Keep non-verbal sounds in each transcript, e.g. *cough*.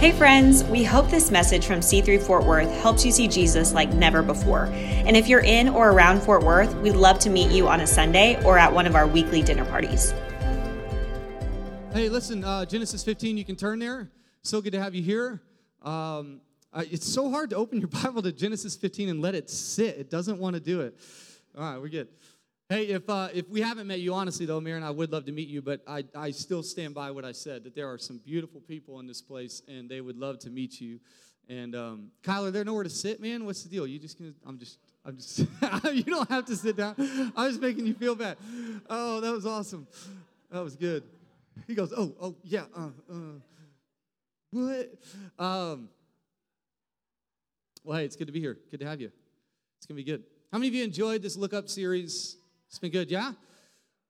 Hey, friends, we hope this message from C3 Fort Worth helps you see Jesus like never before. And if you're in or around Fort Worth, we'd love to meet you on a Sunday or at one of our weekly dinner parties. Hey, listen, uh, Genesis 15, you can turn there. So good to have you here. Um, uh, it's so hard to open your *laughs* Bible to Genesis 15 and let it sit. It doesn't want to do it. All right, we're good. Hey, if, uh, if we haven't met you, honestly, though, Mary and I would love to meet you, but I, I still stand by what I said that there are some beautiful people in this place and they would love to meet you. And um, Kyler, there nowhere to sit, man? What's the deal? You just gonna, I'm just, I'm just, *laughs* you don't have to sit down. I was making you feel bad. Oh, that was awesome. That was good. He goes, oh, oh, yeah, uh, uh, what? Um, well, hey, it's good to be here. Good to have you. It's gonna be good. How many of you enjoyed this Look Up series? It's been good, yeah?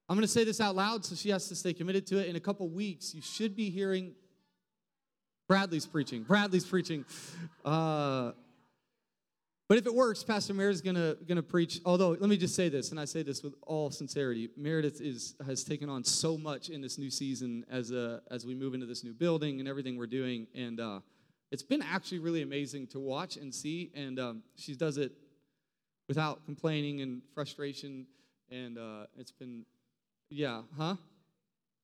I'm going to say this out loud, so she has to stay committed to it. In a couple weeks, you should be hearing Bradley's preaching. Bradley's preaching. Uh, but if it works, Pastor Meredith's gonna gonna preach. Although, let me just say this, and I say this with all sincerity: Meredith is has taken on so much in this new season as a, as we move into this new building and everything we're doing, and uh, it's been actually really amazing to watch and see. And um, she does it without complaining and frustration and uh, it's been, yeah, huh?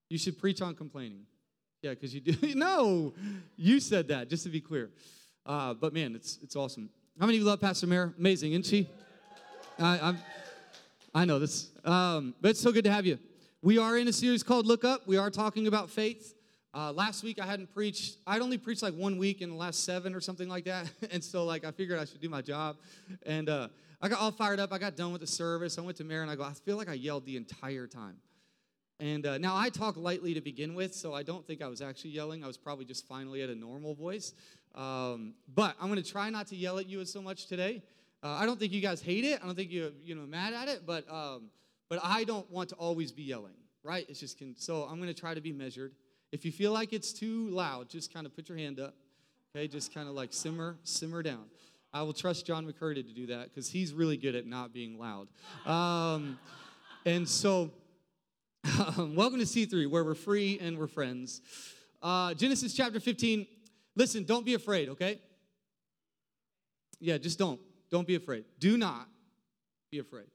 You should preach on complaining. Yeah, because you do. *laughs* no, you said that, just to be clear. Uh, but man, it's, it's awesome. How many of you love Pastor Mare? Amazing, isn't she? I, I'm, I know this. Um, but it's so good to have you. We are in a series called Look Up. We are talking about faith. Uh, last week I hadn't preached. I'd only preached like one week in the last seven or something like that, *laughs* and so like I figured I should do my job. And uh, I got all fired up. I got done with the service. I went to Mary and I go, I feel like I yelled the entire time. And uh, now I talk lightly to begin with, so I don't think I was actually yelling. I was probably just finally at a normal voice. Um, but I'm going to try not to yell at you as so much today. Uh, I don't think you guys hate it. I don't think you're you know mad at it, but um, but I don't want to always be yelling, right? It's just so I'm going to try to be measured. If you feel like it's too loud, just kind of put your hand up. Okay, just kind of like simmer simmer down. I will trust John McCurdy to do that because he's really good at not being loud. Um, and so, um, *laughs* welcome to C3, where we're free and we're friends. Uh, Genesis chapter 15. Listen, don't be afraid, okay? Yeah, just don't. Don't be afraid. Do not be afraid.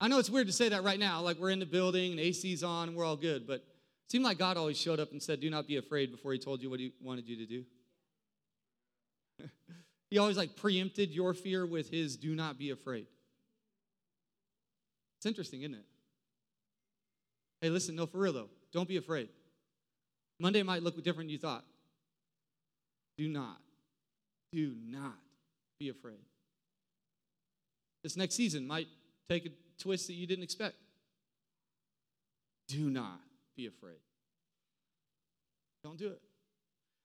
I know it's weird to say that right now, like we're in the building and AC's on and we're all good, but it seemed like God always showed up and said, Do not be afraid before he told you what he wanted you to do. He always like preempted your fear with his do not be afraid. It's interesting, isn't it? Hey, listen, no, for real though, don't be afraid. Monday might look different than you thought. Do not, do not be afraid. This next season might take a twist that you didn't expect. Do not be afraid. Don't do it.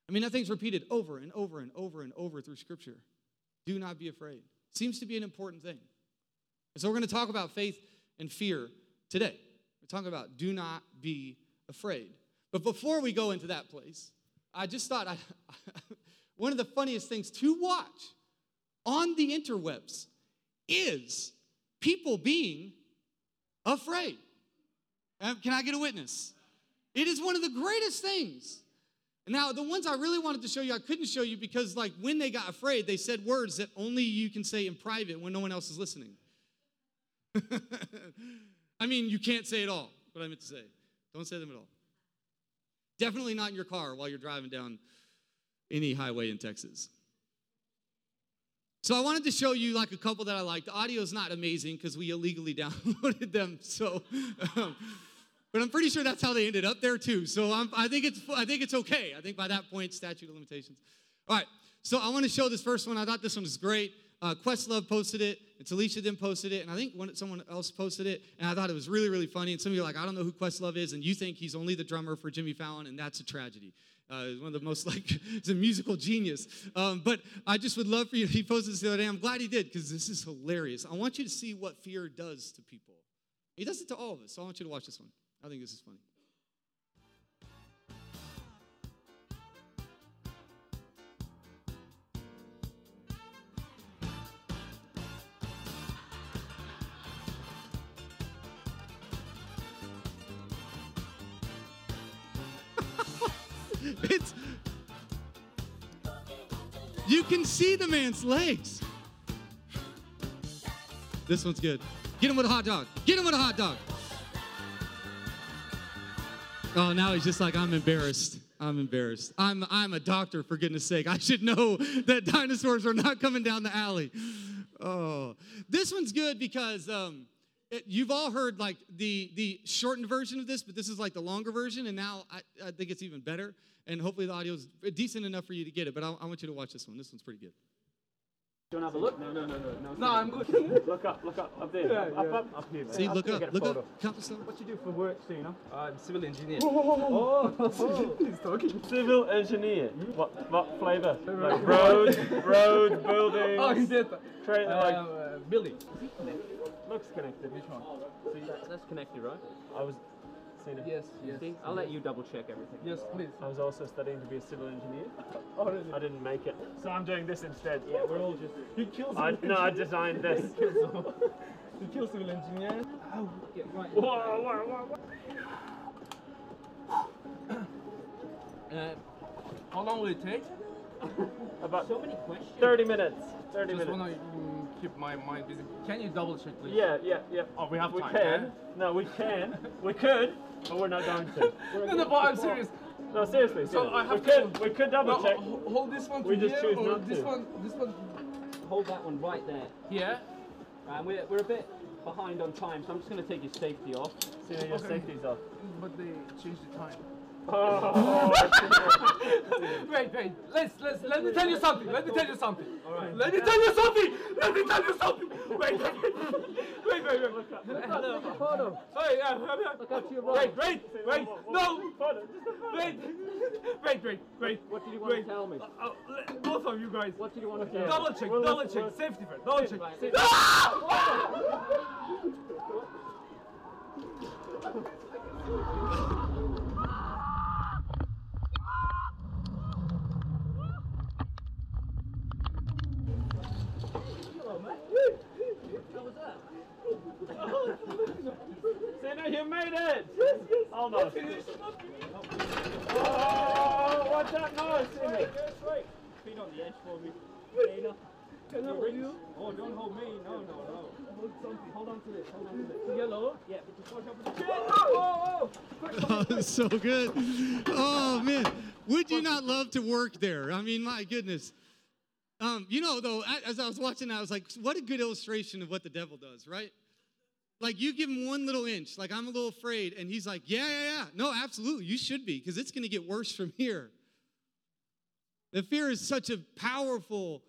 I mean, that thing's repeated over and over and over and over through Scripture. Do not be afraid. Seems to be an important thing. And so we're going to talk about faith and fear today. We're talking about do not be afraid. But before we go into that place, I just thought I, *laughs* one of the funniest things to watch on the interwebs is people being afraid. Can I get a witness? It is one of the greatest things now, the ones I really wanted to show you, I couldn't show you because, like, when they got afraid, they said words that only you can say in private when no one else is listening. *laughs* I mean, you can't say it all, what I meant to say. Don't say them at all. Definitely not in your car while you're driving down any highway in Texas. So I wanted to show you like a couple that I like. The audio is not amazing because we illegally *laughs* downloaded them. So um, but I'm pretty sure that's how they ended up there too. So I'm, i think it's I think it's okay. I think by that point, statute of limitations. All right. So I want to show this first one. I thought this one was great. Uh, Questlove posted it. It's Alicia then posted it, and I think one, someone else posted it, and I thought it was really, really funny. And some of you are like, I don't know who Questlove is, and you think he's only the drummer for Jimmy Fallon, and that's a tragedy. Uh, he's one of the most *laughs* like he's a musical genius. Um, but I just would love for you. *laughs* He posted this the other day. I'm glad he did because this is hilarious. I want you to see what fear does to people. He does it to all of us. So I want you to watch this one. I think this is funny. *laughs* it's you can see the man's legs. This one's good. Get him with a hot dog. Get him with a hot dog. Oh, now he's just like, I'm embarrassed. I'm embarrassed. I'm, I'm a doctor, for goodness sake. I should know that dinosaurs are not coming down the alley. Oh, this one's good because um, it, you've all heard like the, the shortened version of this, but this is like the longer version, and now I, I think it's even better. And hopefully the audio is decent enough for you to get it, but I, I want you to watch this one. This one's pretty good. Do you want to have a look? No, no, no, no. No, No, I'm good. *laughs* Look up, look up, up there. Yeah, up, up, yeah. up, up here. See, look up, look photo. up. Count. What you do for work, Sina? I'm civil engineer. Oh, *laughs* he's talking. Civil engineer. What, what flavour? Like road, *laughs* roads, buildings. Oh, he did. Tra- Uh, like, uh, Billy. looks connected. Which one? See, that, that's connected, right? I was. Sina. Yes, yes. See, I'll let you double check everything. Yes, please. I was also studying to be a civil engineer. *laughs* Oh, really? I didn't make it, so I'm doing this instead. Yeah, we're all just. He kills I, civil no, I designed this. He kills someone. He kills civil engineer. Oh, yeah, right. Whoa, whoa, whoa, whoa. Uh, how long will it take? About So many questions. 30 minutes. 30 Just minutes. Wanna keep my mind busy. Can you double check, please? Yeah, yeah, yeah. Oh, we have we time, can. yeah? No, we can. we could, but we're not going to. *laughs* No, no, but I'm serious. No, seriously. So seriously. I have we to- could. We could double No, check. ho- hold this one to We just here, choose or not this to. one, this one Hold that one right there. Yeah. And we're, we're a bit behind on time, so I'm just going to take your safety off. See, your Okay. safety's off. But they changed the time. Oh, wait, wait. Let's let's let me tell you something. Let me tell you something. Let me tell you something. Let me tell you something. Wait, wait, wait, wait, wait. A photo. Hey, uh, Look your wait, wait, wait. No. Photo, just a photo. Wait, wait, wait, wait. What did you want wait. to tell me? Uh, uh, both of you guys. What did you want to tell me? Double check, Well, double check, safety first, double check. Right. Safety. Sina, *laughs* you made it. Almost. Oh, what's that noise, Sina? Feet on the edge for me. Dana. Can I hold you? Oh, don't hold me. No, no, no. Hold something. Hold on to this. Hold on to this. Yellow? Yeah, but just watch out for the Oh, oh, Oh, *laughs* so good. Oh man, would you not love to work there? I mean, my goodness. Um, you know, though, as I was watching, that, I was like, what a good illustration of what the devil does, right? Like you give him one little inch, like I'm a little afraid, and he's like, yeah, yeah, yeah. No, absolutely, you should be, because it's going to get worse from here. The fear is such a powerful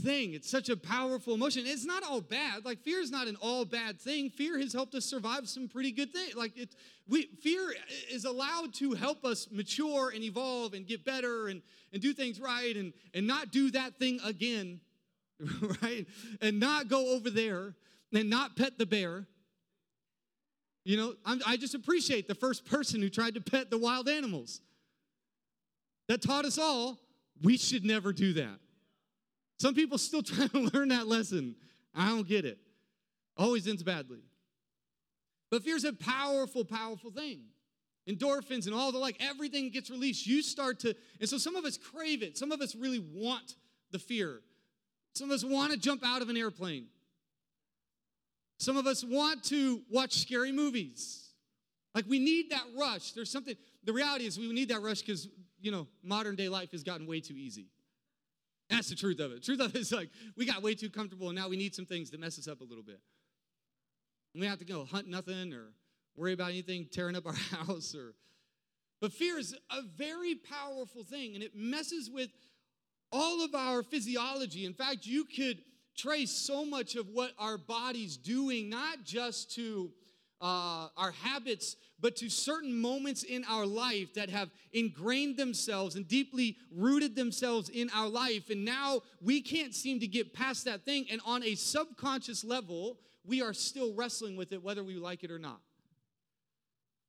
thing. It's such a powerful emotion. It's not all bad. Like fear is not an all bad thing. Fear has helped us survive some pretty good things. Like it, we fear is allowed to help us mature and evolve and get better and and do things right and and not do that thing again, *laughs* right? And not go over there and not pet the bear. You know, I'm, I just appreciate the first person who tried to pet the wild animals. That taught us all we should never do that. Some people still *laughs* trying to learn that lesson. I don't get it. Always ends badly. But fear's a powerful, powerful thing. Endorphins and all the like, everything gets released. You start to, and so some of us crave it. Some of us really want the fear. Some of us want to jump out of an airplane. Some of us want to watch scary movies. Like we need that rush. There's something, the reality is we need that rush because, you know, modern day life has gotten way too easy. That's the truth of it. truth of it is like we got way too comfortable and now we need some things to mess us up a little bit. We have to go hunt nothing or worry about anything tearing up our *laughs* house or but fear is a very powerful thing and it messes with all of our physiology. In fact, you could trace so much of what our body's doing, not just to uh, our habits, but to certain moments in our life that have ingrained themselves and deeply rooted themselves in our life. And now we can't seem to get past that thing. And on a subconscious level, we are still wrestling with it, whether we like it or not.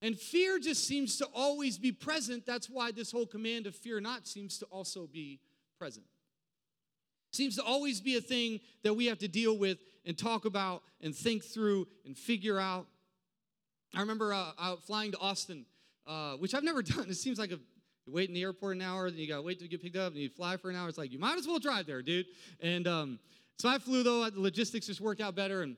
And fear just seems to always be present. That's why this whole command of fear not seems to also be present. Seems to always be a thing that we have to deal with and talk about and think through and figure out. I remember uh, flying to Austin, uh, which I've never *laughs* done. It seems like a You wait in the airport an hour, then you got to wait to get picked up, and you fly for an hour. It's like, you might as well drive there, dude. And um, so I flew, though. The logistics just worked out better. And,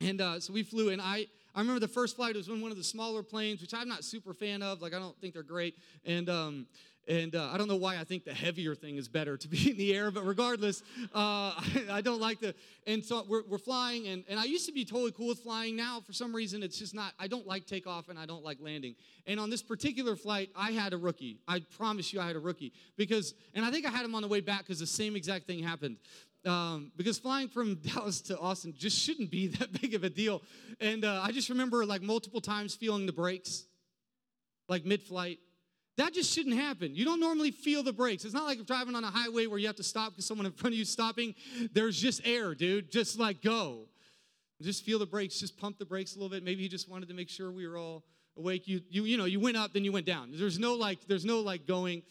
and uh, so we flew, and I, I remember the first flight was in one of the smaller planes, which I'm not super fan of. Like, I don't think they're great. And, um, and uh, I don't know why I think the heavier thing is better to be *laughs* in the air, but regardless, uh, I, *laughs* I, don't like the. And so we're, we're flying, and, and I used to be totally cool with flying. Now, for some reason, it's just not. I don't like takeoff and I don't like landing. And on this particular flight, I had a rookie. I promise you, I had a rookie because, and I think I had him on the way back because the same exact thing happened. Um, because flying from *laughs* Dallas to Austin just shouldn't be *laughs* that big of a deal. And uh, I just remember like multiple times feeling the brakes, like mid flight that just shouldn't happen. You don't normally feel the brakes. It's not like driving on a highway where you have to stop because someone in front of you is stopping. There's just air, dude. Just like go. Just feel the brakes. Just pump the brakes a little bit. Maybe he just wanted to make sure we were all awake. You, you, you know, you went up, then you went down. There's no like, there's no like going.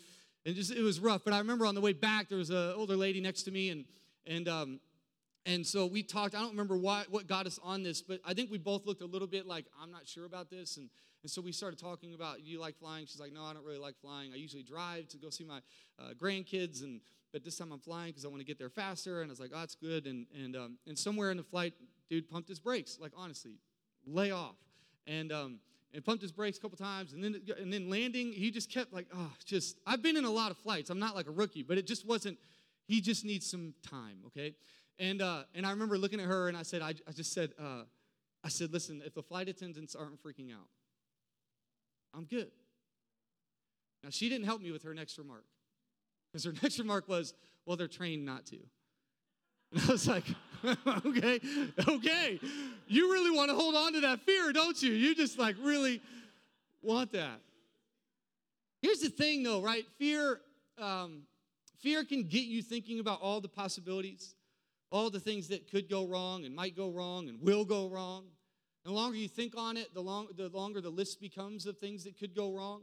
And just it was rough. But I remember on the way back, there was an older lady next to me, and and um, and so we talked. I don't remember why, what got us on this, but I think we both looked a little bit like I'm not sure about this, and and so we started talking about, you like flying? She's like, no, I don't really like flying. I usually drive to go see my uh, grandkids, and but this time I'm flying because I want to get there faster. And I was like, oh, that's good. And and um, and somewhere in the flight, dude pumped his brakes. Like honestly, lay off. And um, and pumped his brakes a couple times, and then and then landing, he just kept like, oh, just. I've been in a lot of flights. I'm not like a rookie, but it just wasn't. He just needs some time, okay? And uh, and I remember looking at her, and I said, I, I just said, uh, I said, listen, if the flight attendants aren't freaking out, I'm good. Now, she didn't help me with her next remark because her *laughs* next remark was, well, they're trained not to. *laughs* And I was like, *laughs* okay, okay. You really want to hold on to that fear, don't you? You just like really want that. Here's the thing, though, right? Fear, um, fear can get you thinking about all the possibilities, all the things that could go wrong and might go wrong and will go wrong. The longer you think on it, the, long, the longer the list becomes of things that could go wrong.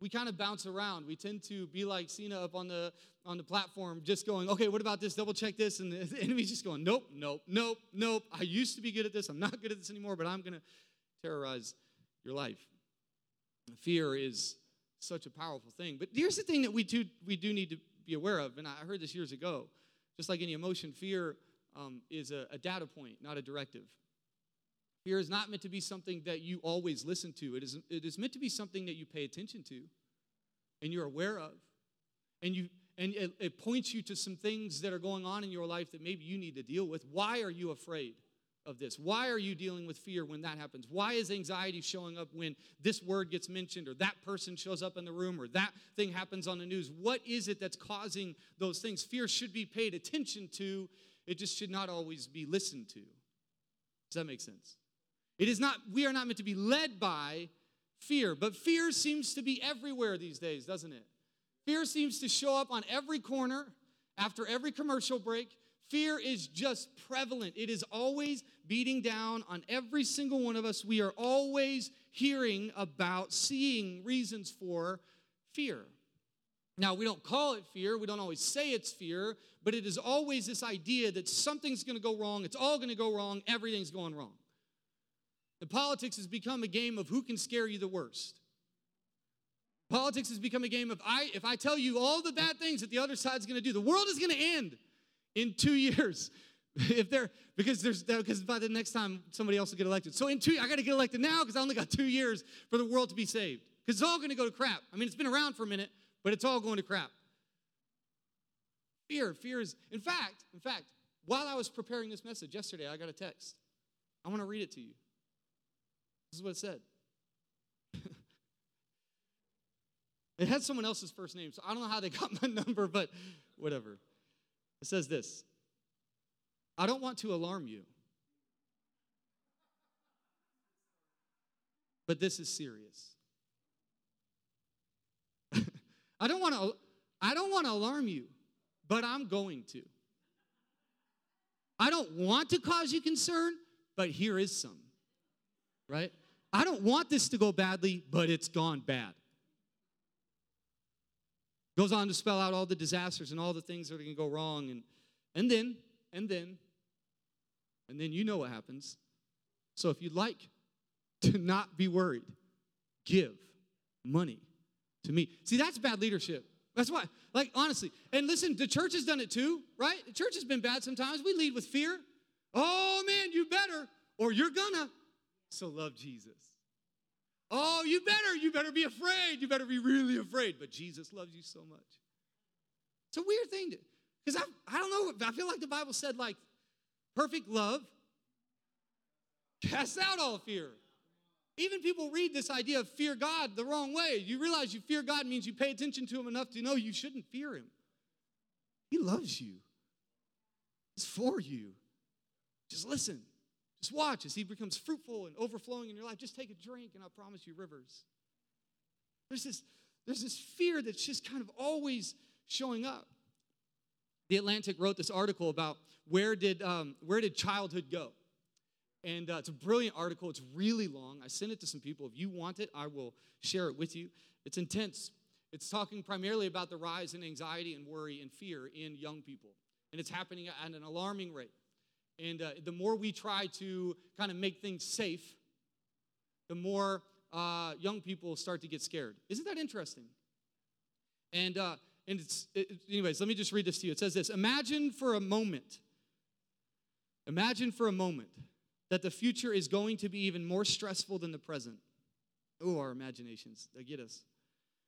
We kind of bounce around. We tend to be like Sina up on the on the platform, just going, okay, what about this? Double check this. And the *laughs* enemy's just going, nope, nope, nope, nope. I used to be good at this. I'm not good at this anymore, but I'm going to terrorize your life. Fear is such a powerful thing. But here's the thing that we do, we do need to be aware of, and I heard this years ago. Just like any emotion, fear um, is a, a data point, not a directive. Fear is not meant to be something that you always listen to. It is, it is meant to be something that you pay attention to and you're aware of. And, you, and it, it points you to some things that are going on in your life that maybe you need to deal with. Why are you afraid of this? Why are you dealing with fear when that happens? Why is anxiety showing up when this word gets mentioned or that person shows up in the room or that thing happens on the news? What is it that's causing those things? Fear should be paid attention to, it just should not always be listened to. Does that make sense? It is not, we are not meant to be led by fear, but fear seems to be everywhere these days, doesn't it? Fear seems to show up on every corner after every commercial break. Fear is just prevalent. It is always beating down on every single one of us. We are always hearing about, seeing reasons for fear. Now, we don't call it fear, we don't always say it's fear, but it is always this idea that something's gonna go wrong, it's all gonna go wrong, everything's going wrong. And politics has become a game of who can scare you the worst. Politics has become a game of I if I tell you all the bad things that the other side's going to do, the world is going to end in 2 years. *laughs* if they're because there's because by the next time somebody else will get elected. So in 2 I got to get elected now because I only got 2 years for the world to be saved. Cuz it's all going to go to crap. I mean, it's been around for a minute, but it's all going to crap. Fear, fear is in fact, in fact, while I was preparing this message yesterday, I got a text. I want to read it to you. This is what it said. *laughs* it had someone else's first name, so I don't know how they got my *laughs* number, but whatever. It says this I don't want to alarm you, but this is serious. *laughs* I don't want to I don't want to alarm you, but I'm going to. I don't want to cause you concern, but here is some. Right? I don't want this to go badly, but it's gone bad. Goes on to spell out all the disasters and all the things that are going to go wrong. And, and then, and then, and then you know what happens. So if you'd like *laughs* to not be worried, give money to me. See, that's bad leadership. That's why, like, honestly. And listen, the church has done it too, right? The church has been bad sometimes. We lead with fear. Oh, man, you better, or you're gonna. So love Jesus. Oh, you better, you better be afraid. You better be really afraid. But Jesus loves you so much. It's a weird thing to, because I, I don't know, I feel like the Bible said, like, perfect love casts out all fear. Even people read this idea of fear God the wrong way. You realize you fear God means you pay attention to Him enough to know you shouldn't fear Him. He loves you, He's for you. Just listen. Just watch as He becomes fruitful and overflowing in your life. Just take a drink, and I promise you rivers. There's this, there's this fear that's just kind of always showing up. The Atlantic wrote this article about where did, um, where did childhood go? And uh, it's a brilliant article. It's really long. I sent it to some people. If you want it, I will share it with you. It's intense. It's talking primarily about the rise in anxiety and worry and fear in young people. And it's happening at an alarming rate. And uh, the more we try to kind of make things safe, the more uh, young people start to get scared. Isn't that interesting? And, uh, and it's, it, anyways, let me just read this to you. It says this Imagine for a moment, imagine for a moment that the future is going to be even more stressful than the present. Oh, our imaginations, they get us.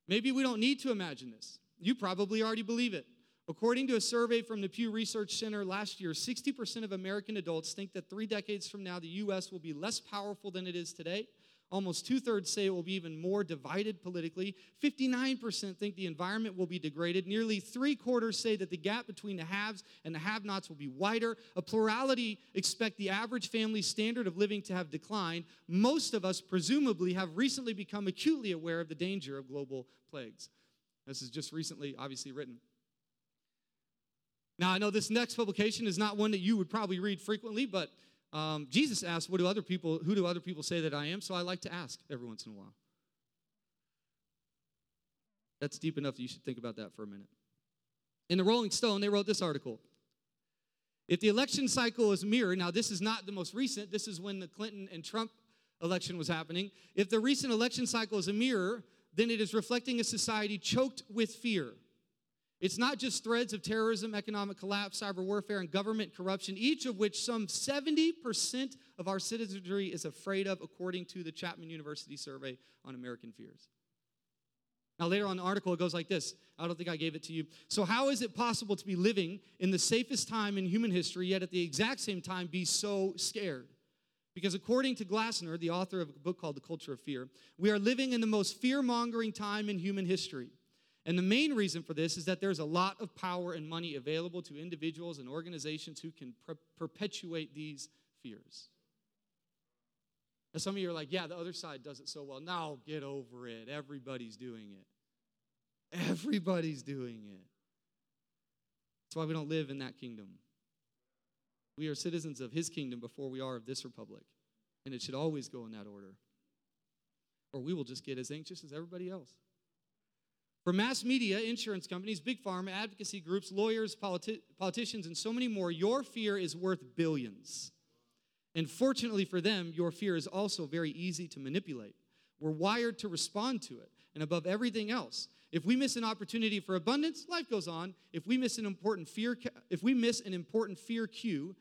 Maybe we don't need to imagine this. You probably already believe it. According to a survey from the Pew Research Center last year, 60% of American adults think that three decades from now, the U.S. will be less powerful than it is today Almost two thirds say it will be even more divided politically. 59% think the environment will be degraded. Nearly three quarters say that the gap between the haves and the have nots will be wider. A plurality expect the average family standard of living to have declined. Most of us, presumably, have recently become acutely aware of the danger of global plagues. This is just recently, obviously, written. Now, I know this next publication is not one that you would probably read frequently, but um, Jesus asked, "What do other people? Who do other people say that I am?" So I like to ask every once in a while. That's deep enough that you should think about that for a minute. In the Rolling Stone, they wrote this article. If the election cycle is a mirror, now this is not the most recent, this is when the Clinton and Trump election was happening. If the recent election cycle is a mirror, then it is reflecting a society choked with fear. It's not just threads of terrorism, economic collapse, cyber warfare, and government corruption, each of which some 70% of our citizenry is afraid of, according to the Chapman University survey on American fears. Now, later on the article, it goes like this. I don't think I gave it to you. So, how is it possible to be living in the safest time in human history, yet at the exact same time be so scared? Because according to Glassner, the author of a book called The Culture of Fear, we are living in the most fear mongering time in human history. And the main reason for this is that there's a lot of power and money available to individuals and organizations who can per- perpetuate these fears. Now, some of you are like, yeah, the other side does it so well. Now get over it. Everybody's doing it. Everybody's doing it. That's why we don't live in that kingdom. We are citizens of his kingdom before we are of this republic. And it should always go in that order. Or we will just get as anxious as everybody else. For mass media, insurance companies, big pharma, advocacy groups, lawyers, politi- politicians, and so many more, your fear is worth billions. And fortunately for them, your fear is also very easy to manipulate. We're wired to respond to it. And above everything else, if we miss an opportunity for abundance, life goes on. If we miss an important fear, if we miss an important fear cue,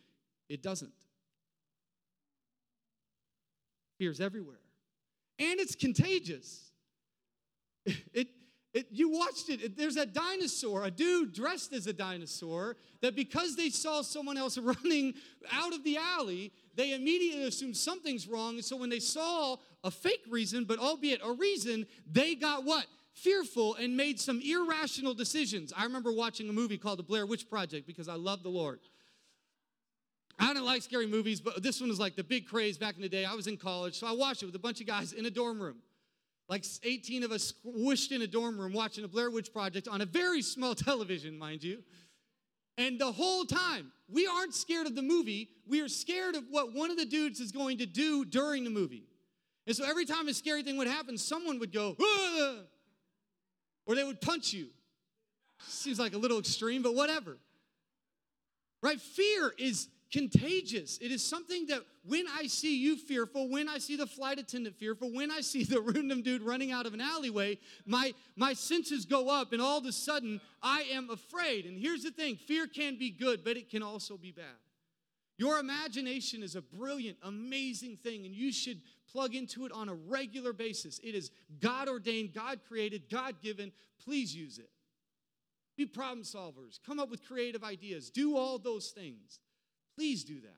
it doesn't. Fear's everywhere. And it's contagious. *laughs* It, it, you watched it. There's a dinosaur, a dude dressed as a dinosaur, that because they saw someone else *laughs* running out of the alley, they immediately assumed something's wrong. And so when they saw a fake reason, but albeit a reason, they got what? Fearful and made some irrational decisions. I remember watching a movie called The Blair Witch Project because I love the Lord. I don't like scary movies, but this one was like the big craze back in the day. I was in college, so I watched it with a bunch of guys in a dorm room like 18 of us squished in a dorm room watching a Blair Witch Project on a very small *laughs* television, mind you. And the whole time, we aren't scared of the movie. We are scared of what one of the dudes is going to do during the movie. And so every time a scary thing would happen, someone would go, ah! or they would punch you. Seems like a little extreme, but whatever. Right? Fear is contagious. It is something that when I see you fearful, when I see the flight attendant fearful, when I see the *laughs* random dude running out of an alleyway, my, my senses go up and all of a sudden I am afraid. And here's the thing fear can be good, but it can also be bad. Your imagination is a brilliant, amazing thing, and you should plug into it on a regular basis. It is God ordained, God created, God given. Please use it. Be problem solvers, come up with creative ideas, do all those things. Please do that.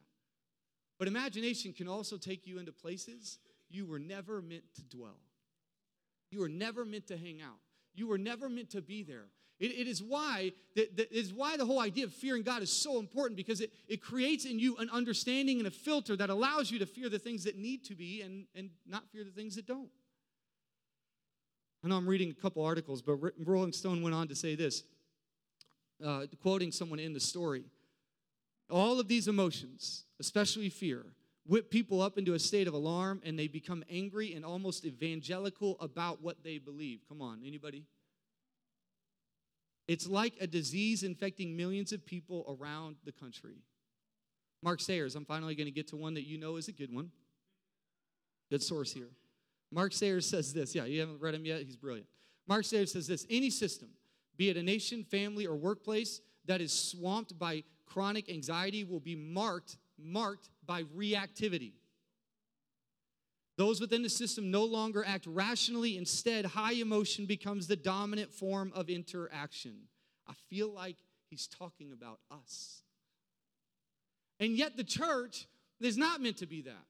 But imagination can also take you into places you were never meant to dwell. You were never meant to hang out. You were never meant to be there. it, it is why that, is why the whole idea of fearing God is so important because it, it creates in you an understanding and a filter that allows you to fear the things that need to be and, and not fear the things that don't. I know I'm reading a couple articles, but Rolling Stone went on to say this, uh, quoting someone in the story. All of these emotions, especially fear, whip people up into a state of alarm and they become angry and almost evangelical about what they believe. Come on, anybody? It's like a disease infecting millions of people around the country. Mark Sayers, I'm finally going to get to one that you know is a good one. Good source here. Mark Sayers says this. Yeah, you haven't read him yet? He's brilliant. Mark Sayers says this Any system, be it a nation, family, or workplace, that is swamped by chronic anxiety will be marked marked by reactivity. Those within the system no longer act rationally. Instead, high emotion becomes the dominant form of interaction. I feel like he's talking about us. And yet, the church is not meant to be that.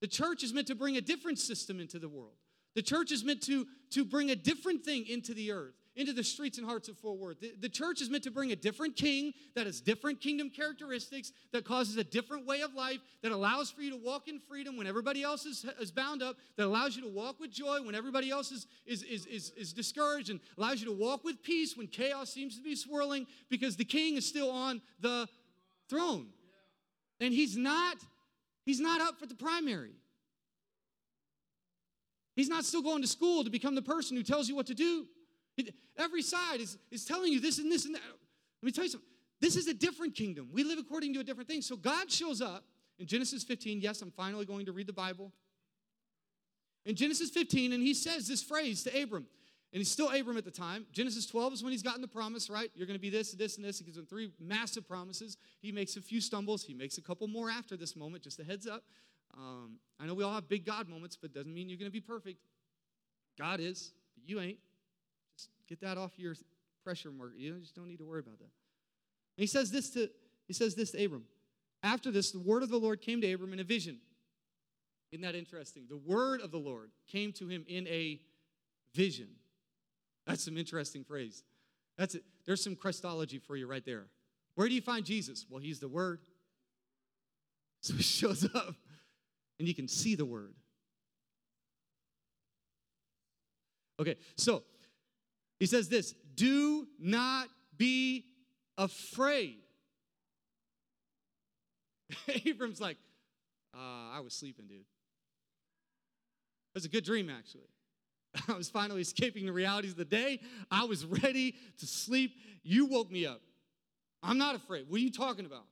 The church is meant to bring a different system into the world. The church is meant to, to bring a different thing into the earth into the streets and hearts of Fort Worth. The, the, church is meant to bring a different king that has different kingdom characteristics, that causes a different way of life, that allows for you to walk in freedom when everybody else is, is bound up, that allows you to walk with joy when everybody else is, is, is, is, is discouraged, and allows you to walk with peace when chaos seems to be swirling because the king is still on the throne. And he's not, he's not up for the primary. He's not still going to school to become the person who tells you what to do. Every side is, is telling you this and this and that. Let me tell you something. This is a different kingdom. We live according to a different thing. So God shows up in Genesis 15. Yes, I'm finally going to read the Bible. In Genesis 15, and he says this phrase to Abram. And he's still Abram at the time. Genesis 12 is when he's gotten the promise, right? You're going to be this, this, and this. He gives him three massive promises. He makes a few stumbles. He makes a couple more after this moment, just a heads up. Um, I know we all have big God moments, but it doesn't mean you're going to be perfect. God is, but you ain't. Get that off your pressure marker. You just don't need to worry about that. And he says this to he says this to Abram. After this, the word of the Lord came to Abram in a vision. Isn't that interesting? The word of the Lord came to him in a vision. That's some interesting phrase. That's it. There's some Christology for you right there. Where do you find Jesus? Well, he's the word. So he *laughs* shows up and you can see the word. Okay, so he says this do not be afraid. *laughs* Abram's like, uh, I was sleeping, dude. It was a good dream, actually. *laughs* I was finally escaping the realities of the day. I was ready to sleep. You woke me up. I'm not afraid. What are you talking about?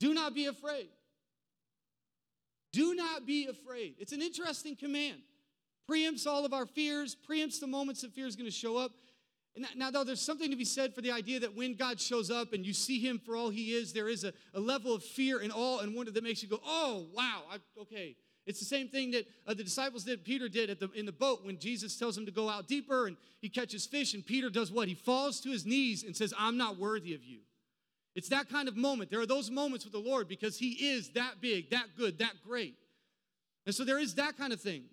Do not be afraid. Do not be afraid. It's an interesting command preempts all of our fears, preempts the moments that fear is going to show up. And now, though, there's something to be said for the idea that when God shows up and you see him for all he is, there is a, a level of fear and awe and wonder that makes you go, oh, wow, I, okay. It's the same thing that uh, the disciples did, Peter did the, in the boat when Jesus tells him to go out deeper and he catches fish. And Peter does what? He falls to his knees and says, I'm not worthy of you. It's that kind of moment. There are those moments with the Lord because he is that big, that good, that great. And so there is that kind of thing.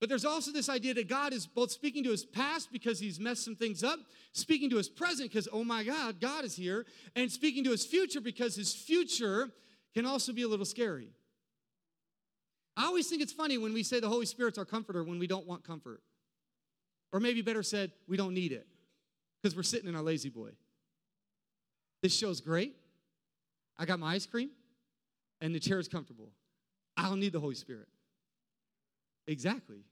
But there's also this idea that God is both speaking to his past because he's messed some things up, speaking to his present because, oh my God, God is here, and speaking to his future because his future can also be a little scary. I always think it's funny when we say the Holy Spirit's our comforter when we don't want comfort. Or maybe better said, we don't need it because we're sitting in our lazy boy. This show's great. I got my ice cream and the chair is comfortable. I don't need the Holy Spirit. Exactly.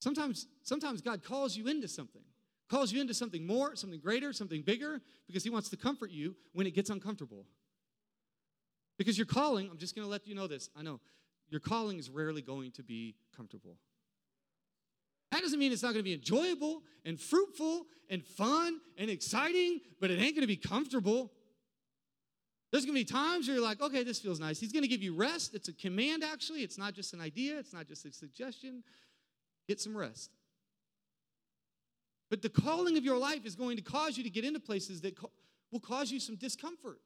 Sometimes, sometimes God calls you into something. calls you into something more, something greater, something bigger, because He wants to comfort you when it gets uncomfortable. Because your calling, I'm just going to let you know this. I know your calling is rarely going to be comfortable. That doesn't mean it's not going to be enjoyable and fruitful and fun and exciting, but it ain't going to be comfortable. There's going to be times where you're like, okay, this feels nice. He's going to give you rest. It's a command, actually. It's not just an idea, it's not just a suggestion. Get some rest. But the calling of your life is going to cause you to get into places that will cause you some discomfort.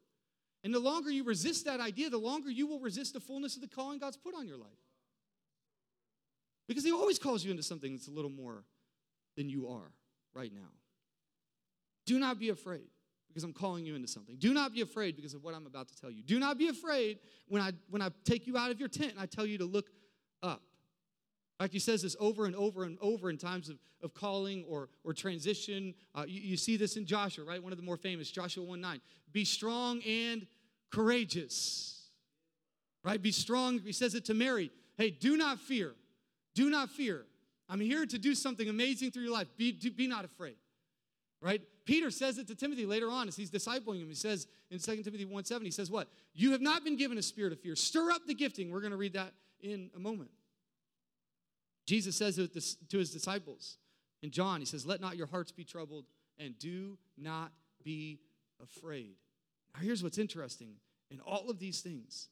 And the longer you resist that idea, the longer you will resist the fullness of the calling God's put on your life. Because He always calls you into something that's a little more than you are right now. Do not be afraid because I'm calling you into something. Do not be afraid because of what I'm about to tell you. Do not be afraid when I when I take you out of your tent and I tell you to look up. Like he says this over and over and over in times of, of calling or, or transition. Uh, you, you, see this in Joshua, right? One of the more famous, Joshua 1 9. Be strong and courageous. Right? Be strong. He says it to Mary. Hey, do not fear. Do not fear. I'm here to do something amazing through your life. Be, do, be not afraid. Right? Peter says it to Timothy later on as he's discipling him. He says in 2 Timothy 1 7, he says, What? You have not been given a spirit of fear. Stir up the gifting. We're going to read that in a moment. Jesus says to his disciples in John, he says, Let not your hearts be troubled and do not be afraid. Now, here's what's interesting in all of these things,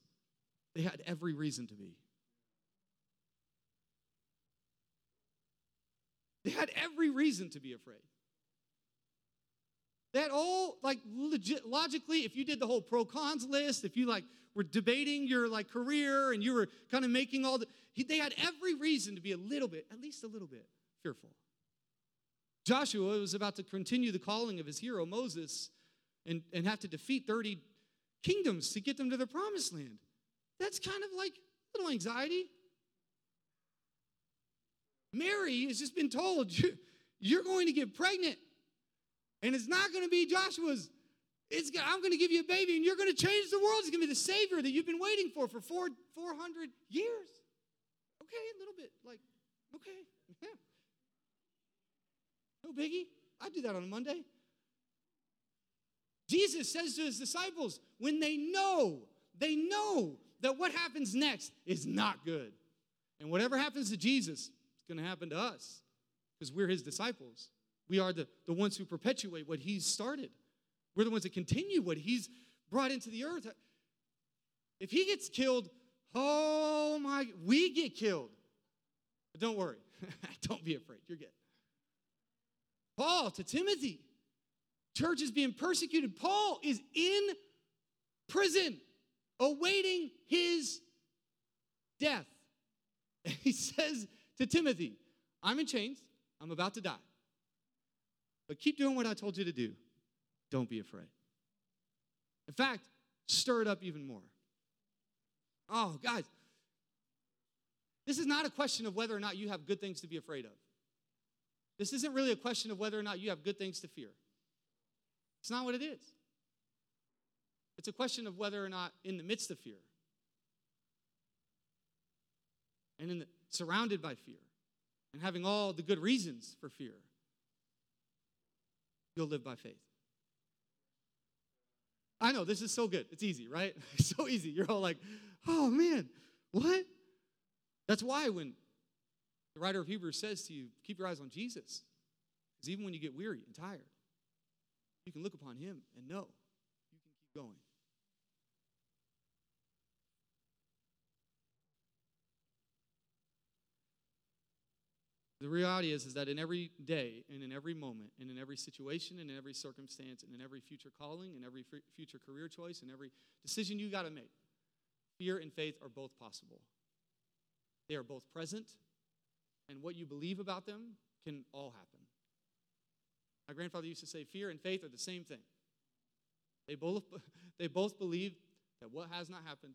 they had every reason to be. They had every reason to be afraid. Had all, like, legit, logically, if you did the whole pro cons list, if you, like, were debating your, like, career and you were kind of making all the, he, they had every reason to be a little bit, at least a little bit, fearful. Joshua was about to continue the calling of his hero, Moses, and, and have to defeat 30 kingdoms to get them to the promised land. That's kind of like a little anxiety. Mary has just been told, *laughs* you're going to get pregnant, and it's not going to be Joshua's. It's, I'm going to give you a baby, and you're going to change the world. It's going to be the Savior that you've been waiting for for four, 400 years. Okay, a little bit. Like, okay, *laughs* yeah. No biggie. I do that on a Monday. Jesus says to his disciples, when they know, they know that what happens next is not good. And whatever happens to Jesus, is going to happen to us because we're his disciples. We are the, the ones who perpetuate what he's started. We're the ones that continue what he's brought into the earth. If he gets killed, Oh my, we get killed. But don't worry. *laughs* don't be afraid. You're good. Paul to Timothy. Church is being persecuted. Paul is in prison awaiting his death. And *laughs* he says to Timothy, I'm in chains. I'm about to die. But keep doing what I told you to do. Don't be afraid. In fact, stir it up even more. Oh, guys, this is not a question of whether or not you have good things to be afraid of. This isn't really a question of whether or not you have good things to fear. It's not what it is. It's a question of whether or not, in the midst of fear, and in the, surrounded by fear, and having all the good reasons for fear, you'll live by faith. I know this is so good. It's easy, right? *laughs* so easy. You're all like, oh man, what? That's why when the writer of Hebrews says to you, keep your eyes on Jesus, because even when you get weary and tired, you can look upon him and know you can keep going. The reality is, is that in every day and in every moment and in every situation and in every circumstance and in every future calling and every future career choice and every decision you got to make, fear and faith are both possible. They are both present, and what you believe about them can all happen. My grandfather used to say, fear and faith are the same thing. They both, *laughs* they both believe that what has not happened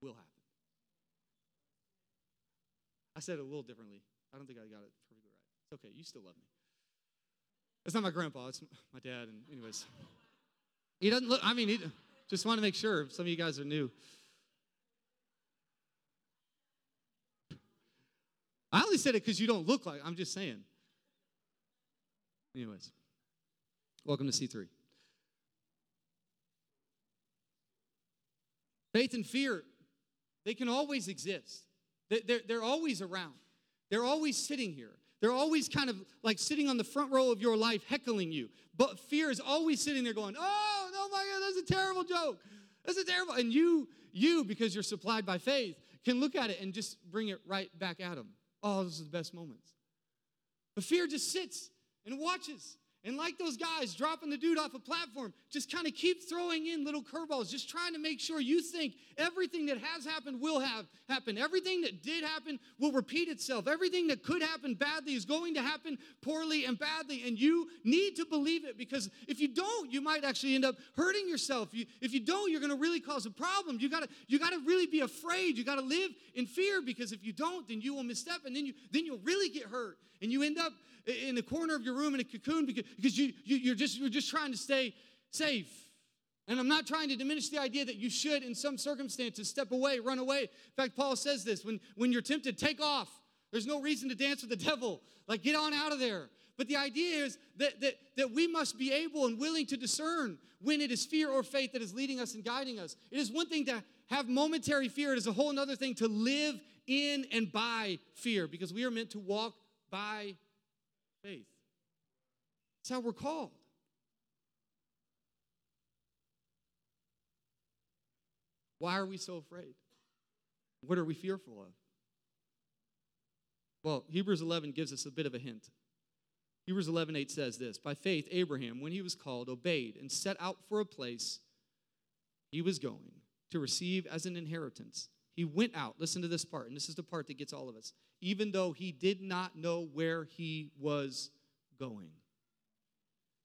will happen. I said it a little differently. I don't think I got it perfectly right. It's okay. You still love me. It's not my grandpa. It's my dad. And anyways, he doesn't look. I mean, he just want to make sure. Some of you guys are new. I only said it because you don't look like. I'm just saying. Anyways, welcome to C3. Faith and fear, they can always exist. They- They're, they're always around. They're always sitting here. They're always kind of like sitting on the front row of your life, heckling you. But fear is always sitting there going, oh, no, my God, that's a terrible joke. That's a terrible. And you, you, because you're supplied by faith, can look at it and just bring it right back at them. Oh, this is the best moments. But fear just sits and watches. And like those guys dropping the dude off a platform, just kind of keep throwing in little curveballs, just trying to make sure you think everything that has happened will have happened. Everything that did happen will repeat itself. Everything that could happen badly is going to happen poorly and badly. And you need to believe it because if you don't, you might actually end up hurting yourself. You, if you don't, you're going to really cause a problem. You gotta, you gotta really be afraid. You gotta live in fear because if you don't, then you will misstep and then you then you'll really get hurt. And you end up in the corner of your room in a cocoon because, because you, you, you're, just, you're just trying to stay safe. And I'm not trying to diminish the idea that you should, in some circumstances, step away, run away. In fact, Paul says this when, when you're tempted, take off. There's no reason to dance with the devil. Like, get on out of there. But the idea is that, that, that we must be able and willing to discern when it is fear or faith that is leading us and guiding us. It is one thing to have momentary fear, it is a whole other thing to live in and by fear because we are meant to walk by faith. That's how we're called. Why are we so afraid? What are we fearful of? Well, Hebrews 11 gives us a bit of a hint. Hebrews 11:8 says this, "By faith Abraham, when he was called, obeyed and set out for a place he was going to receive as an inheritance. He went out. Listen to this part, and this is the part that gets all of us. Even though he did not know where he was going.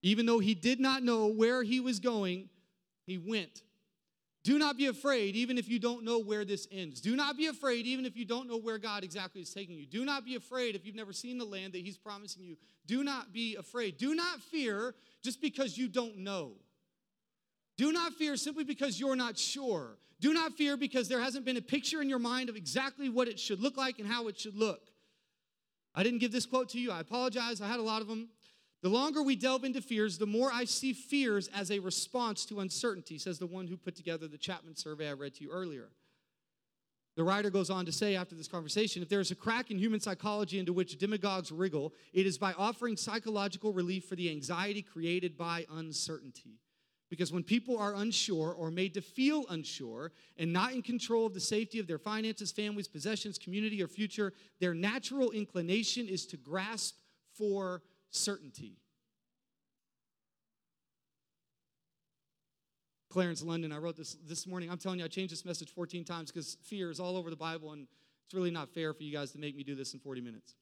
Even though he did not know where he was going, he went. Do not be afraid, even if you don't know where this ends. Do not be afraid, even if you don't know where God exactly is taking you. Do not be afraid if you've never seen the land that He's promising you. Do not be afraid. Do not fear just because you don't know. Do not fear simply because you're not sure. Do not fear because there hasn't been a picture in your mind of exactly what it should look like and how it should look. I didn't give this quote to you. I apologize. I had a lot of them. The longer we delve into fears, the more I see fears as a response to uncertainty, says the one who put together the Chapman survey I read to you earlier. The writer goes on to say after this conversation if there is a crack in human psychology into which demagogues wriggle, it is by offering psychological relief for the anxiety created by uncertainty. Because when people are unsure or made to feel unsure and not in control of the safety of their finances, families, possessions, community, or future, their natural inclination is to grasp for certainty. Clarence London, I wrote this this morning. I'm telling you, I changed this message 14 times because fear is all over the Bible, and it's really not fair for you guys to make me do this in 40 minutes.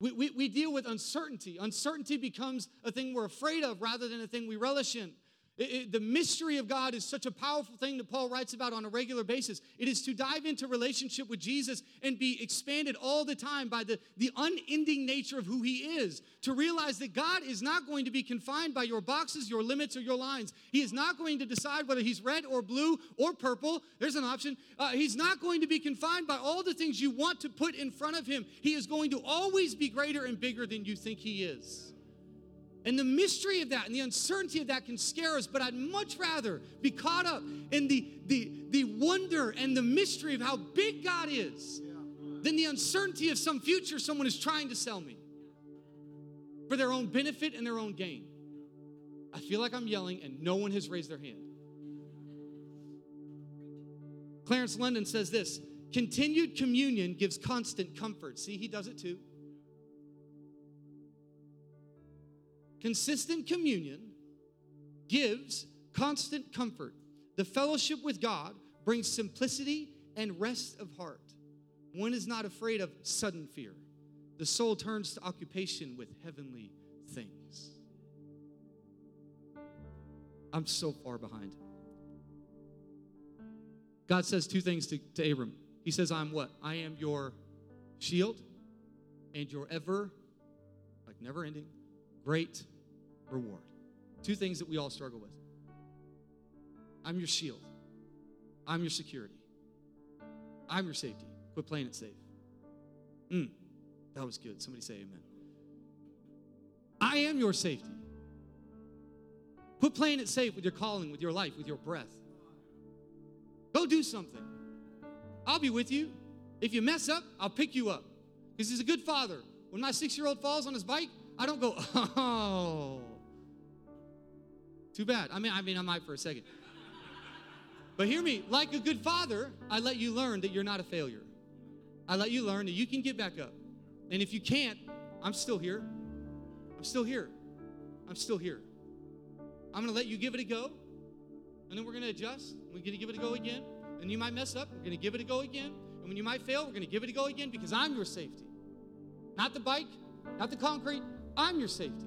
We, we, we deal with uncertainty. Uncertainty becomes a thing we're afraid of rather than a thing we relish in. It, it, the mystery of God is such a powerful thing that Paul writes about on a regular basis. It is to dive into relationship with Jesus and be expanded all the time by the, the unending nature of who he is. To realize that God is not going to be confined by your boxes, your limits, or your lines. He is not going to decide whether he's red or blue or purple. There's an option. Uh, he's not going to be confined by all the things you want to put in front of him. He is going to always be greater and bigger than you think he is. And the mystery of that and the uncertainty of that can scare us, but I'd much rather be caught up in the, the, the wonder and the mystery of how big God is than the uncertainty of some future someone is trying to sell me for their own benefit and their own gain. I feel like I'm yelling and no one has raised their hand. Clarence London says this continued communion gives constant comfort. See, he does it too. Consistent communion gives constant comfort. The fellowship with God brings simplicity and rest of heart. One is not afraid of sudden fear. The soul turns to occupation with heavenly things. I'm so far behind. God says two things to, to Abram. He says, I'm what? I am your shield and your ever, like never ending, great reward. Two things that we all struggle with. I'm your shield. I'm your security. I'm your safety. Quit playing it safe. Mm. That was good. Somebody say amen. I am your safety. Quit playing it safe with your calling, with your life, with your breath. Go do something. I'll be with you. If you mess up, I'll pick you up. Because he's a good father. When my six year old falls on his bike, I don't go, oh. Too bad. I mean, I mean, I might for a second. But hear me, like a good father, I let you learn that you're not a failure. I let you learn that you can get back up. And if you can't, I'm still here. I'm still here. I'm still here. I'm to let you give it a go. And then we're to adjust. We're to give it a go again. And you might mess up. We're to give it a go again. And when you might fail, we're to give it a go again because I'm your safety. Not the bike, not the concrete. I'm your safety.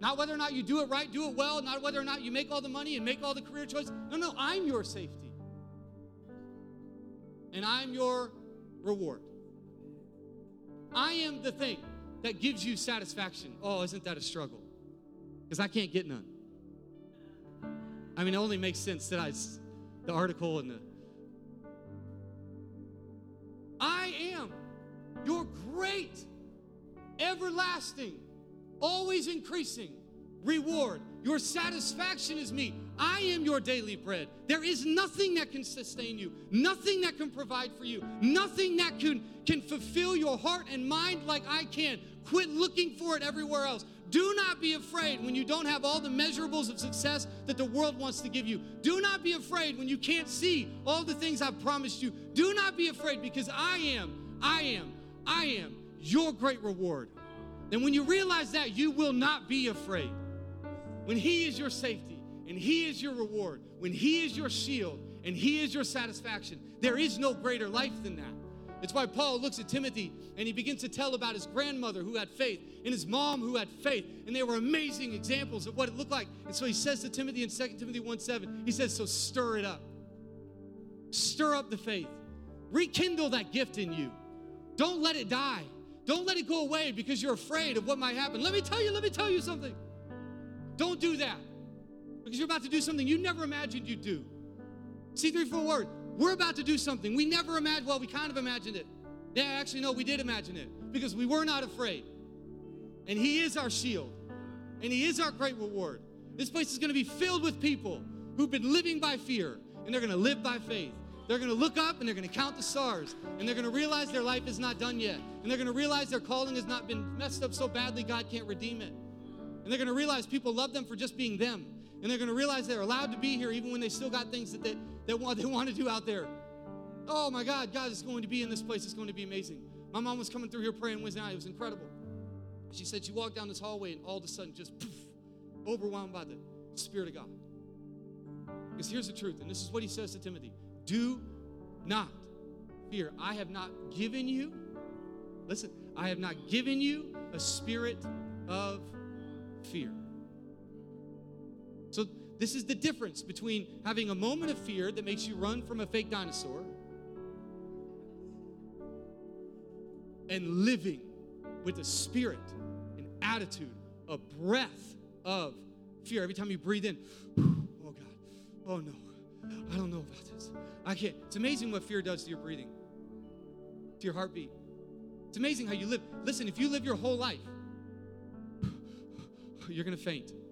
Not whether or not you do it right, do it well, not whether or not you make all the money and make all the career choices. No, no, I'm your safety. And I'm your reward. I am the thing that gives you satisfaction. Oh, isn't that a struggle? Because I can't get none. I mean, it only makes sense that I, the article and the. I am your great, everlasting, always increasing reward. Your satisfaction is me. I am your daily bread. There is nothing that can sustain you, nothing that can provide for you, nothing that can, can fulfill your heart and mind like I can. Quit looking for it everywhere else. Do not be afraid when you don't have all the measurables of success that the world wants to give you. Do not be afraid when you can't see all the things I've promised you. Do not be afraid because I am, I am, I am your great reward. And when you realize that, you will not be afraid. When He is your safety and He is your reward, when He is your shield and He is your satisfaction, there is no greater life than that. It's why Paul looks at Timothy and he begins to tell about his grandmother who had faith and his mom who had faith. And they were amazing examples of what it looked like. And so he says to Timothy in 2 Timothy 1 7, he says, So stir it up. Stir up the faith. Rekindle that gift in you. Don't let it die. Don't let it go away because you're afraid of what might happen. Let me tell you, let me tell you something. Don't do that because you're about to do something you never imagined you'd do. C3 for word. We're about to do something we never imagined. Well, we kind of imagined it. Yeah, actually, no, we did imagine it because we were not afraid. And He is our shield, and He is our great reward. This place is going to be filled with people who've been living by fear, and they're going to live by faith. They're going to look up and they're going to count the stars, and they're going to realize their life is not done yet, and they're going to realize their calling has not been messed up so badly God can't redeem it. And they're going to realize people love them for just being them. And they're going to realize they're allowed to be here even when they still got things that they, that want, *laughs* they want to do out there. Oh my God, God is going to be in this place. It's going to be amazing. My mom was coming through here praying Wednesday night. It was incredible. She said she walked down this hallway and all of a sudden just poof, overwhelmed by the Spirit of God. Because here's the truth, and this is what he says to Timothy do not fear. I have not given you, listen, I have not given you a spirit of fear. So, this is the difference between having a moment of fear that makes you run from a fake dinosaur and living with a spirit, an attitude, a breath of fear. Every time you breathe in, *sighs* oh God, oh no, I don't know about this. I can't. It's amazing what fear does to your breathing, to your heartbeat. It's amazing how you live. Listen, if you live your whole life, *sighs* you're going to faint. *laughs*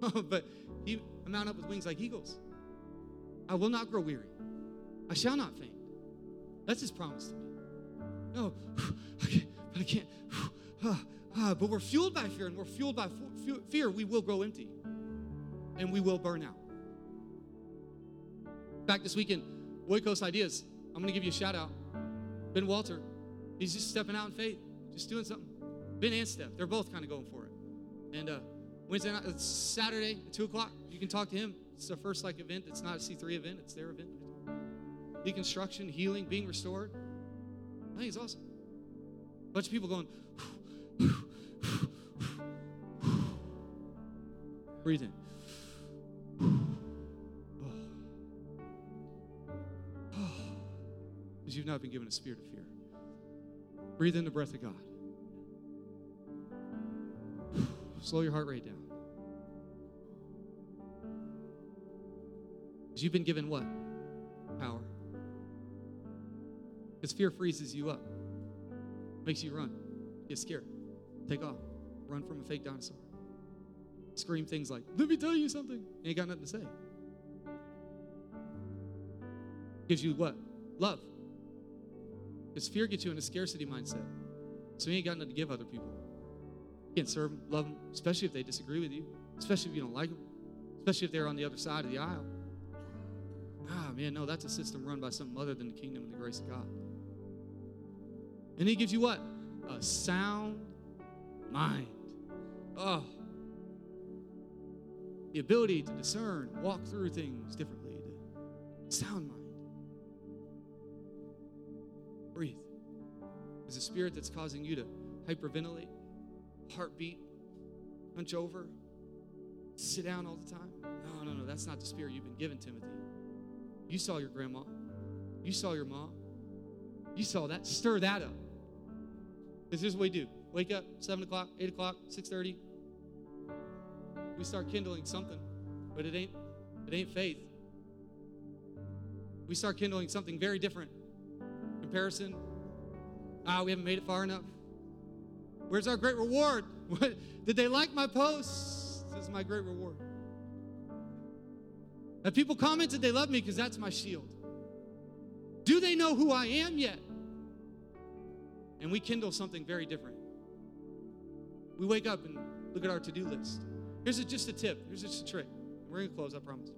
Oh, but he mount up with wings like eagles. I will not grow weary. I shall not faint. That's his promise to me. No, *sighs* okay, but I can't. *sighs* Ah, ah, but we're fueled by fear, and we're fueled by fear. We will grow empty, and we will burn out. Back this weekend, Oikos Ideas. I'm going to give you a shout out. Ben Walter, he's just stepping out in faith, just doing something. Ben and Steph, they're both kind of going for it. And uh, Wednesday night, it's Saturday at 2 o'clock. You can talk to him. It's their first like event. It's not a C3 event, it's their event. Deconstruction, healing, being restored. I think it's awesome. A bunch of people going, breathe in. You've not been given a spirit of fear. Breathe in the breath of God. Slow your heart rate down. Because you've been given what? Power. Because fear freezes you up, makes you run, get scared, take off, run from a fake dinosaur. Scream things like, let me tell you something. Ain't got nothing to say. Gives you what? Love. Because fear gets you in a scarcity mindset. So you ain't got nothing to give other people. You can't serve them, love them, especially if they disagree with you, especially if you don't like them, especially if they're on the other side of the aisle. Ah, man, no, that's a system run by something other than the kingdom and the grace of God. And he gives you what? A sound mind. Oh. The ability to discern, walk through things differently. To sound mind. Breathe. Is a spirit that's causing you to hyperventilate, heartbeat, hunch over, sit down all the time? No, no, no. That's not the spirit you've been given, Timothy. You saw your grandma. You saw your mom. You saw that. Stir that up. Because here's what we do. Wake up, 7 o'clock, 8 o'clock, 6.30. We start kindling something, but it ain't, it ain't faith. We start kindling something very different. Comparison. Ah, we haven't made it far enough. Where's our great reward? *laughs* What, did they like my posts? This is my great reward. Have people commented they love me because that's my shield? Do they know who I am yet? And we kindle something very different. We wake up and look at our to do list. Here's a, just a tip. Here's just a trick. We're going to close, I promise.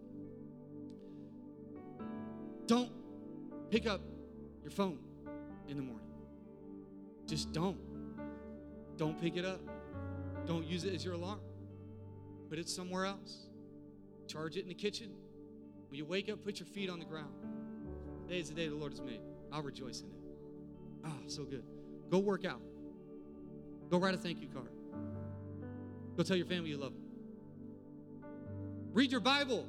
Don't pick up your phone in the morning. Just don't. Don't pick it up. Don't use it as your alarm. Put it somewhere else. Charge it in the kitchen. When you wake up, put your feet on the ground. Today is the day the Lord has made. I'll rejoice in it. Ah, oh, so good. Go work out. Go write a thank you card. Go tell your family you love them. Read your Bible.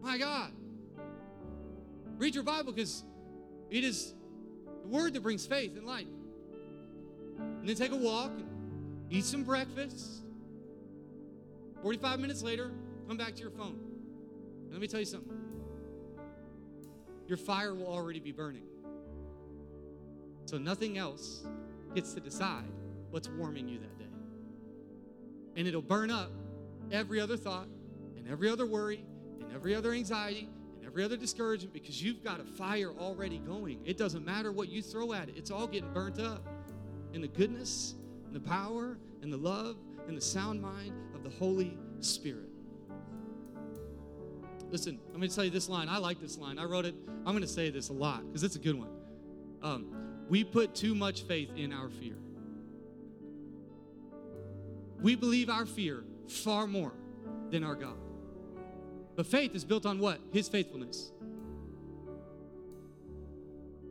My God. Read your Bible because it is the word that brings faith and life. And then take a walk and eat some breakfast. 45 minutes later, come back to your phone. And let me tell you something your fire will already be burning. So nothing else gets to decide what's warming you that day. And it'll burn up every other thought and every other worry and every other anxiety and every other discouragement because you've got a fire already going. It doesn't matter what you throw at it, it's all getting burnt up in the goodness and the power and the love and the sound mind of the Holy Spirit. Listen, I'm going to tell you this line. I like this line. I wrote it. I'm going to say this a lot because it's a good one. Um, we put too much faith in our fear. We believe our fear far more than our God. But faith is built on what? His faithfulness.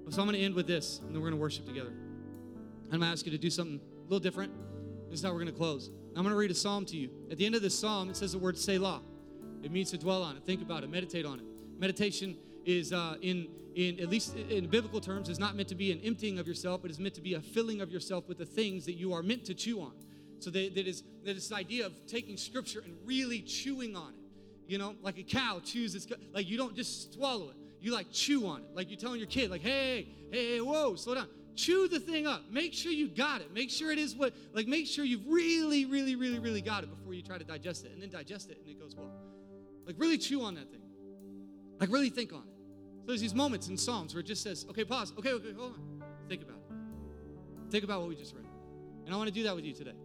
So I'm going to end with this, and then we're going to worship together. I'm going to ask you to do something a little different. This is how we're going to close. I'm going to read a psalm to you. At the end of this psalm, it says the word Selah. It means to dwell on it, think about it, meditate on it. Meditation is uh, in in at least in biblical terms is not meant to be an emptying of yourself but is meant to be a filling of yourself with the things that you are meant to chew on so that, that is that is this idea of taking scripture and really chewing on it you know like a cow chews its like you don't just swallow it you like chew on it like you're telling your kid like hey hey whoa slow down chew the thing up make sure you got it make sure it is what like make sure you've really really really really got it before you try to digest it and then digest it and it goes well like really chew on that thing like really think on it so there's these moments in Psalms where it just says, okay, pause. Okay, okay, hold on. Think about it. Think about what we just read. And I want to do that with you today.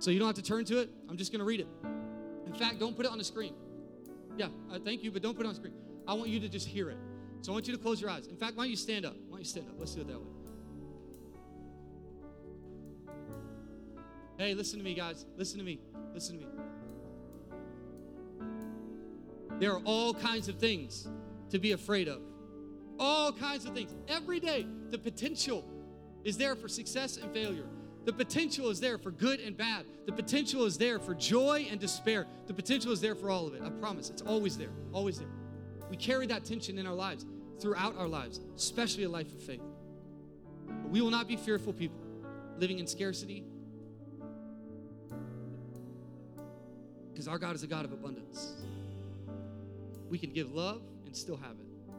So you don't have to turn to it. I'm just going to read it. In fact, don't put it on the screen. Yeah, uh, thank you, but don't put it on the screen. I want you to just hear it. So I want you to close your eyes. In fact, why don't you stand up? Why don't you stand up? Let's do it that way. Hey, listen to me, guys. Listen to me. Listen to me. There are all kinds of things to be afraid of. All kinds of things. Every day, the potential is there for success and failure. The potential is there for good and bad. The potential is there for joy and despair. The potential is there for all of it. I promise. It's always there. Always there. We carry that tension in our lives, throughout our lives, especially a life of faith. But we will not be fearful people living in scarcity because our God is a God of abundance. We can give love and still have it.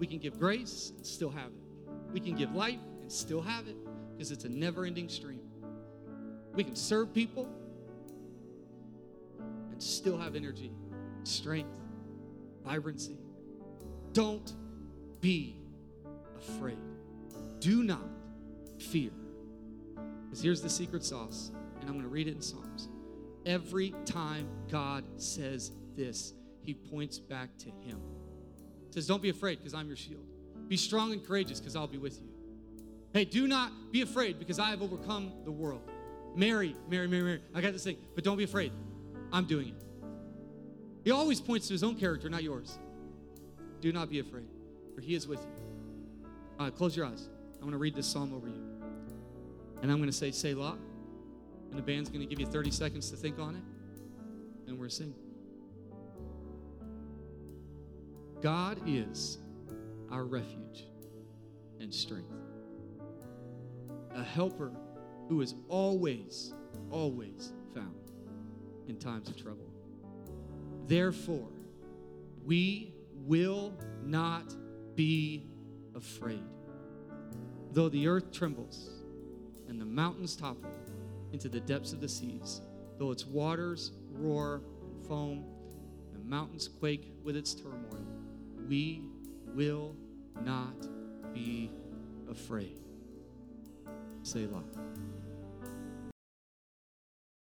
We can give grace and still have it. We can give life and still have it because it's a never ending stream. We can serve people and still have energy, strength, vibrancy. Don't be afraid. Do not fear. Because here's the secret sauce, and I'm going to read it in Psalms. Every time God says this, he points back to him. He says, Don't be afraid, because I'm your shield. Be strong and courageous, because I'll be with you. Hey, do not be afraid, because I have overcome the world. Mary, Mary, Mary, Mary. I got this thing, but don't be afraid. I'm doing it. He always points to his own character, not yours. Do not be afraid, for he is with you. Close your eyes. I'm going to read this psalm over you. And I'm going to say, Selah. And the band's going to give you 30 seconds to think on it. And we're singing. God is our refuge and strength, a helper who is always, always found in times of trouble. Therefore, we will not be afraid. Though the earth trembles and the mountains topple into the depths of the seas, though its waters roar and foam, and the mountains quake with its turmoil, we will not be afraid. Selah.